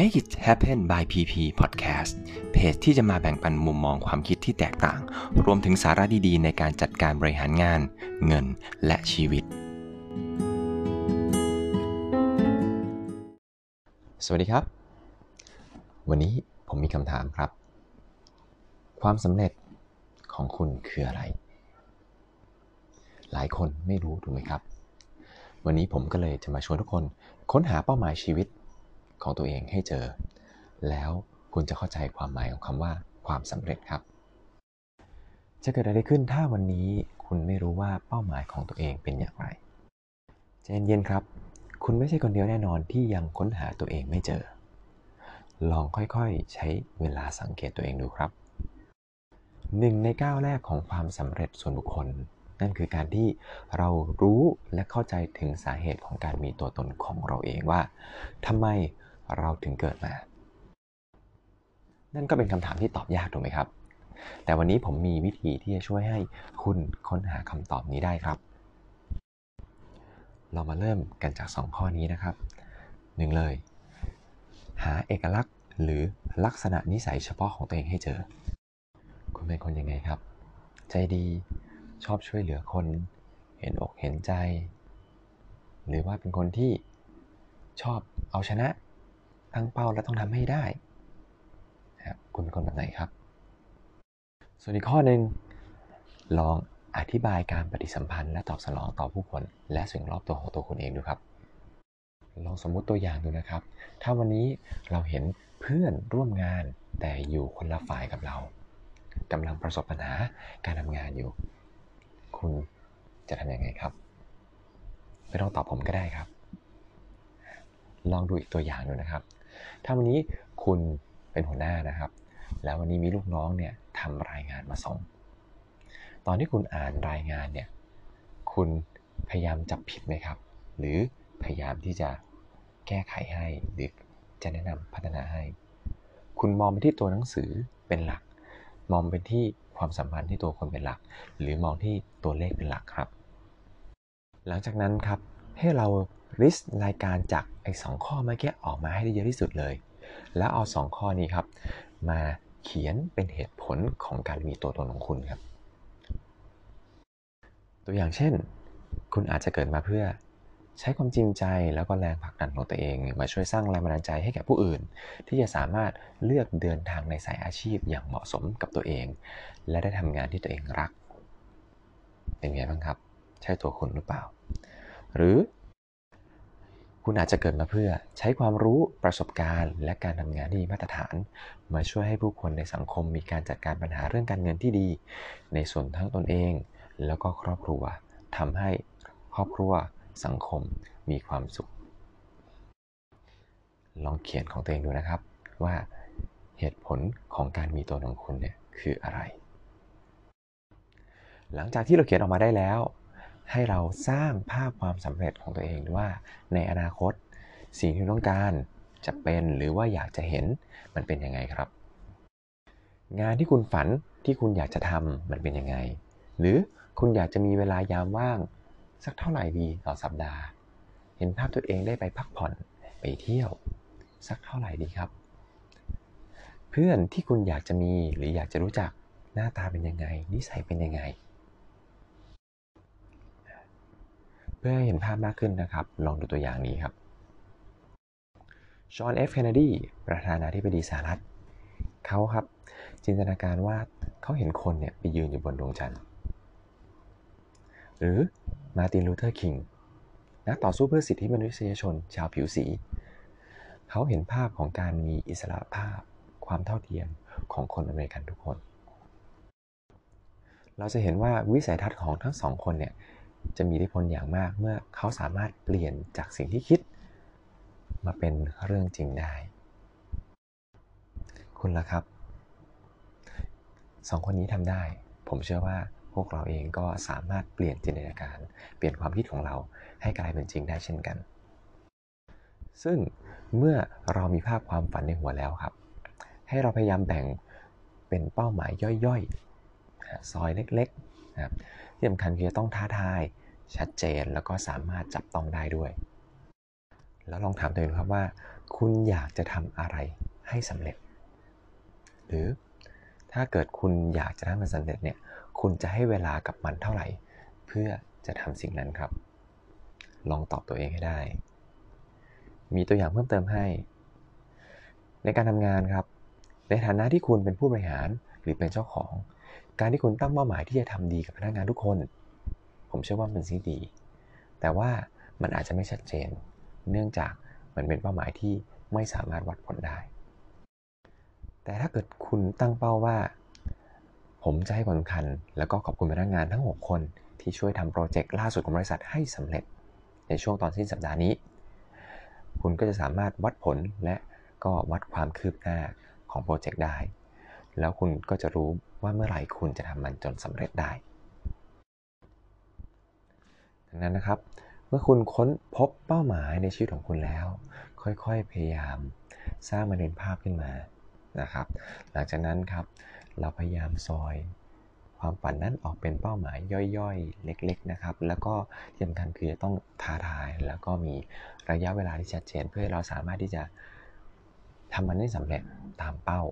Make it happen by PP Podcast เพจที่จะมาแบ่งปันมุมมองความคิดที่แตกต่าง รวมถึงสาระดีๆ ในการจัดการบริหารงาน เงินและชีวิต สวัสดีครับ วันนี้ผมมีคำถามครับ ความสำเร็จของคุณคืออะไร หลายคนไม่รู้ถูกไหมครับ วันนี้ผมก็เลยจะมาชวนทุกคนค้นหาเป้าหมายชีวิต ของตัวเองให้เจอ แล้วคุณจะเข้าใจความหมายของคำว่าความสำเร็จครับ จะเกิดอะไรขึ้นถ้าวันนี้คุณไม่รู้ว่าเป้าหมายของตัวเองเป็นอย่างไรใจเย็นๆครับ คุณไม่ใช่คนเดียวแน่นอนที่ยังค้นหาตัวเองไม่เจอ ลองค่อยๆใช้เวลาสังเกตตัวเองดูครับหนึ่งในก้าวแรกของความสำเร็จส่วนบุคคล นั่นคือการที่เรารู้และเข้าใจถึงสาเหตุของการมีตัวตนของเราเองว่าทำไม เราถึงเกิดมา นั่นก็เป็นคำถามที่ตอบยากถูกไหมครับ แต่วันนี้ผมมีวิธีที่จะช่วยให้คุณค้นหาคำตอบนี้ได้ครับ เรามาเริ่มกันจาก 2 ข้อนี้นะครับ 1 เลย หาเอกลักษณ์หรือลักษณะนิสัยเฉพาะของตัวเองให้เจอ คุณเป็นคนยังไงครับ ใจดี ชอบช่วยเหลือคน เห็นอกเห็นใจ หรือว่าเป็นคนที่ชอบเอาชนะ ตั้งเป้าและต้องทำให้ได้ครับคุณเป็นคนแบบไหนครับ ส่วนอีกข้อหนึ่งลองอธิบายการปฏิสัมพันธ์และตอบสนองต่อผู้คน และสิ่งรอบตัวของตัวคุณเองดูครับ ลองสมมุติตัวอย่างดูนะครับ ถ้าวันนี้เราเห็นเพื่อนร่วมงานแต่อยู่คนละฝ่ายกับเรากำลังประสบปัญหาการทำงานอยู่ คุณจะทำยังไงครับ ไม่ต้องตอบผมก็ได้ครับ ลองดูอีกตัวอย่างดูนะครับ ถ้าวันนี้คุณเป็นหัวหน้านะครับ แล้ววันนี้มีลูกน้องเนี่ยทำรายงานมาส่ง ตอนที่คุณอ่านรายงานเนี่ย คุณพยายามจับผิดไหมครับ หรือพยายามที่จะแก้ไขให้หรือจะแนะนำพัฒนาให้ คุณมองไปที่ตัวหนังสือเป็นหลัก มองไปที่ความสัมพันธ์ที่ตัวคนเป็นหลัก หรือมองที่ตัวเลขเป็นหลักครับ หลังจากนั้นครับให้เรา ลิสต์รายการจากไอ้สข้อเมื่อกี้ออกมาให้ได้เยอะที่สุดเลย แล้วเอา 2 ข้อนี้ครับ มาเขียนเป็นเหตุผลของการมีตัวตนของคุณครับ ตัวอย่างเช่น คุณอาจจะเกิดมาเพื่อใช้ความจริงใจแล้วก็แรงผลักดันของตัวเอง มาช่วยสร้างแรงบันดาลใจให้แก่ผู้อื่น ที่จะสามารถเลือกเดินทางในสายอาชีพอย่างเหมาะสมกับตัวเอง และได้ทำงานที่ตัวเองรัก เป็นไงบ้างครับ ใช่ตัวคุณหรือเปล่า หรือ คุณอาจจะเกิดมาเพื่อใช้ความรู้ประสบการณ์ และการทำงานที่มาตรฐาน มาช่วยให้ผู้คนในสังคมมีการจัดการปัญหาเรื่องการเงินที่ดี ในส่วนทั้งตนเอง แล้วก็ครอบครัวทำให้ครอบครัวสังคมมีความสุข ลองเขียนของตัวเองดูนะครับว่าเหตุผลของการมีตัวของคุณเนี่ยคืออะไร หลังจากที่เราเขียนออกมาได้แล้ว ให้เราสร้างภาพความสำเร็จของตัวเองว่าในอนาคต สิ่งที่ต้องการจะเป็นหรือว่าอยากจะเห็นมันเป็นยังไงครับ งานที่คุณฝันที่คุณอยากจะทำมันเป็นยังไง หรือคุณอยากจะมีเวลายามว่าง สักเท่าไหร่ดีต่อสัปดาห์ เห็นภาพตัวเองได้ไปพักผ่อนไปเที่ยว สักเท่าไหร่ดีครับ เพื่อนที่คุณอยากจะมีหรืออยากจะรู้จักหน้าตาเป็นยังไงนิสัยเป็นยังไง พื่อให้เห็นภาพมากขึ้นนะครับ ลองดูตัวอย่างนี้ครับจอห์นเอฟเคนเนดี ประธานาธิบดีสหรัฐ เขาครับ จินตนาการว่าเขาเห็นคนเนี่ยไปยืนอยู่บนดวงจันทร์ หรือมาร์ติน ลูเทอร์ คิง นักต่อสู้เพื่อสิทธิมนุษยชน ชาวผิวสี เขาเห็นภาพของการมีอิสรภาพ ความเท่าเทียมของคนอเมริกันทุกคน เราจะเห็นว่าวิสัยทัศน์ของทั้งสองคนเนี่ย จะมีอิทธิพลอย่างมากเมื่อเขาสามารถเปลี่ยนจากสิ่งที่คิด มาเป็นเรื่องจริงได้ คุณล่ะครับสองคนนี้ทำได้ ผมเชื่อว่าพวกเราเองก็สามารถเปลี่ยนจินตนาการ เปลี่ยนความคิดของเราให้กลายเป็นจริงได้เช่นกัน ซึ่งเมื่อเรามีภาพความฝันในหัวแล้วครับ ให้เราพยายามแบ่งเป็นเป้าหมายย่อยๆ ซอยเล็กๆนะครับ ที่สำคัญคือต้องท้าทายชัดเจนแล้วก็สามารถจับต้องได้ด้วย แล้วลองถามตัวเองครับว่า คุณอยากจะทำอะไรให้สำเร็จ หรือถ้าเกิดคุณอยากจะทำมันสำเร็จเนี่ยคุณจะให้เวลากับมันเท่าไหร่ เพื่อจะทำสิ่งนั้นครับ ลองตอบตัวเองให้ได้ มีตัวอย่างเพิ่มเติมให้ ในการทำงานครับ ในฐานะที่คุณเป็นผู้บริหารหรือเป็นเจ้าของ การที่คุณตั้งเป้าหมายที่จะทำดีกับพนักงานทุกคน ผมเชื่อว่าเป็นสิ่งดี แต่ว่ามันอาจจะไม่ชัดเจน เนื่องจากมันเป็นเป้าหมายที่ไม่สามารถวัดผลได้ แต่ถ้าเกิดคุณตั้งเป้าว่า ผมจะให้ความสำคัญ แล้วก็ขอบคุณพนักงานทั้ง 6 คนที่ช่วยทำโปรเจกต์ล่าสุดของบริษัทให้สำเร็จ ในช่วงตอนสิ้นสัปดาห์นี้ คุณก็จะสามารถวัดผลและก็วัดความคืบหน้าของโปรเจกต์ได้ แล้วคุณก็จะรู้ ว่าเมื่อไหร่คุณจะทำมันจนสำเร็จได้ ดังนั้นนะครับ เมื่อคุณค้นพบเป้าหมายในชีวิตของคุณแล้ว ค่อยๆพยายามสร้างมันเป็นภาพขึ้นมานะครับ หลังจากนั้นครับเราพยายามซอยความฝันนั้นออกเป็นเป้าหมายย่อยๆ เล็ก ๆ นะครับ แล้วก็ที่สำคัญคือจะต้องท้าทาย แล้วก็มีระยะเวลาที่ชัดเจน เพื่อให้เราสามารถที่จะทำมันได้สำเร็จตามเป้า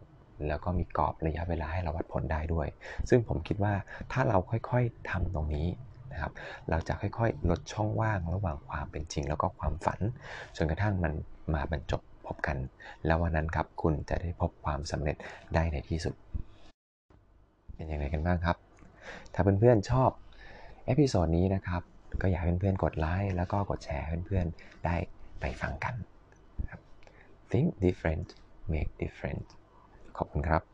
แล้วก็มีกรอบระยะเวลาให้เราวัดผลได้ด้วย ซึ่งผมคิดว่าถ้าเราค่อยๆทำตรงนี้นะครับ เราจะค่อยๆ ลดช่องว่างระหว่างความเป็นจริง แล้วก็ความฝัน จนกระทั่งมันมาบรรจบพบกัน แล้ววันนั้นครับคุณจะได้พบความสำเร็จได้ในที่สุด เป็นอย่างไรกันบ้างครับ ถ้าเพื่อนๆชอบepisode นี้นะครับ ก็อยากให้เพื่อนๆกดไลค์แล้วก็กดแชร์เพื่อนๆได้ไปฟังกัน think different make different ขอบคุณครับ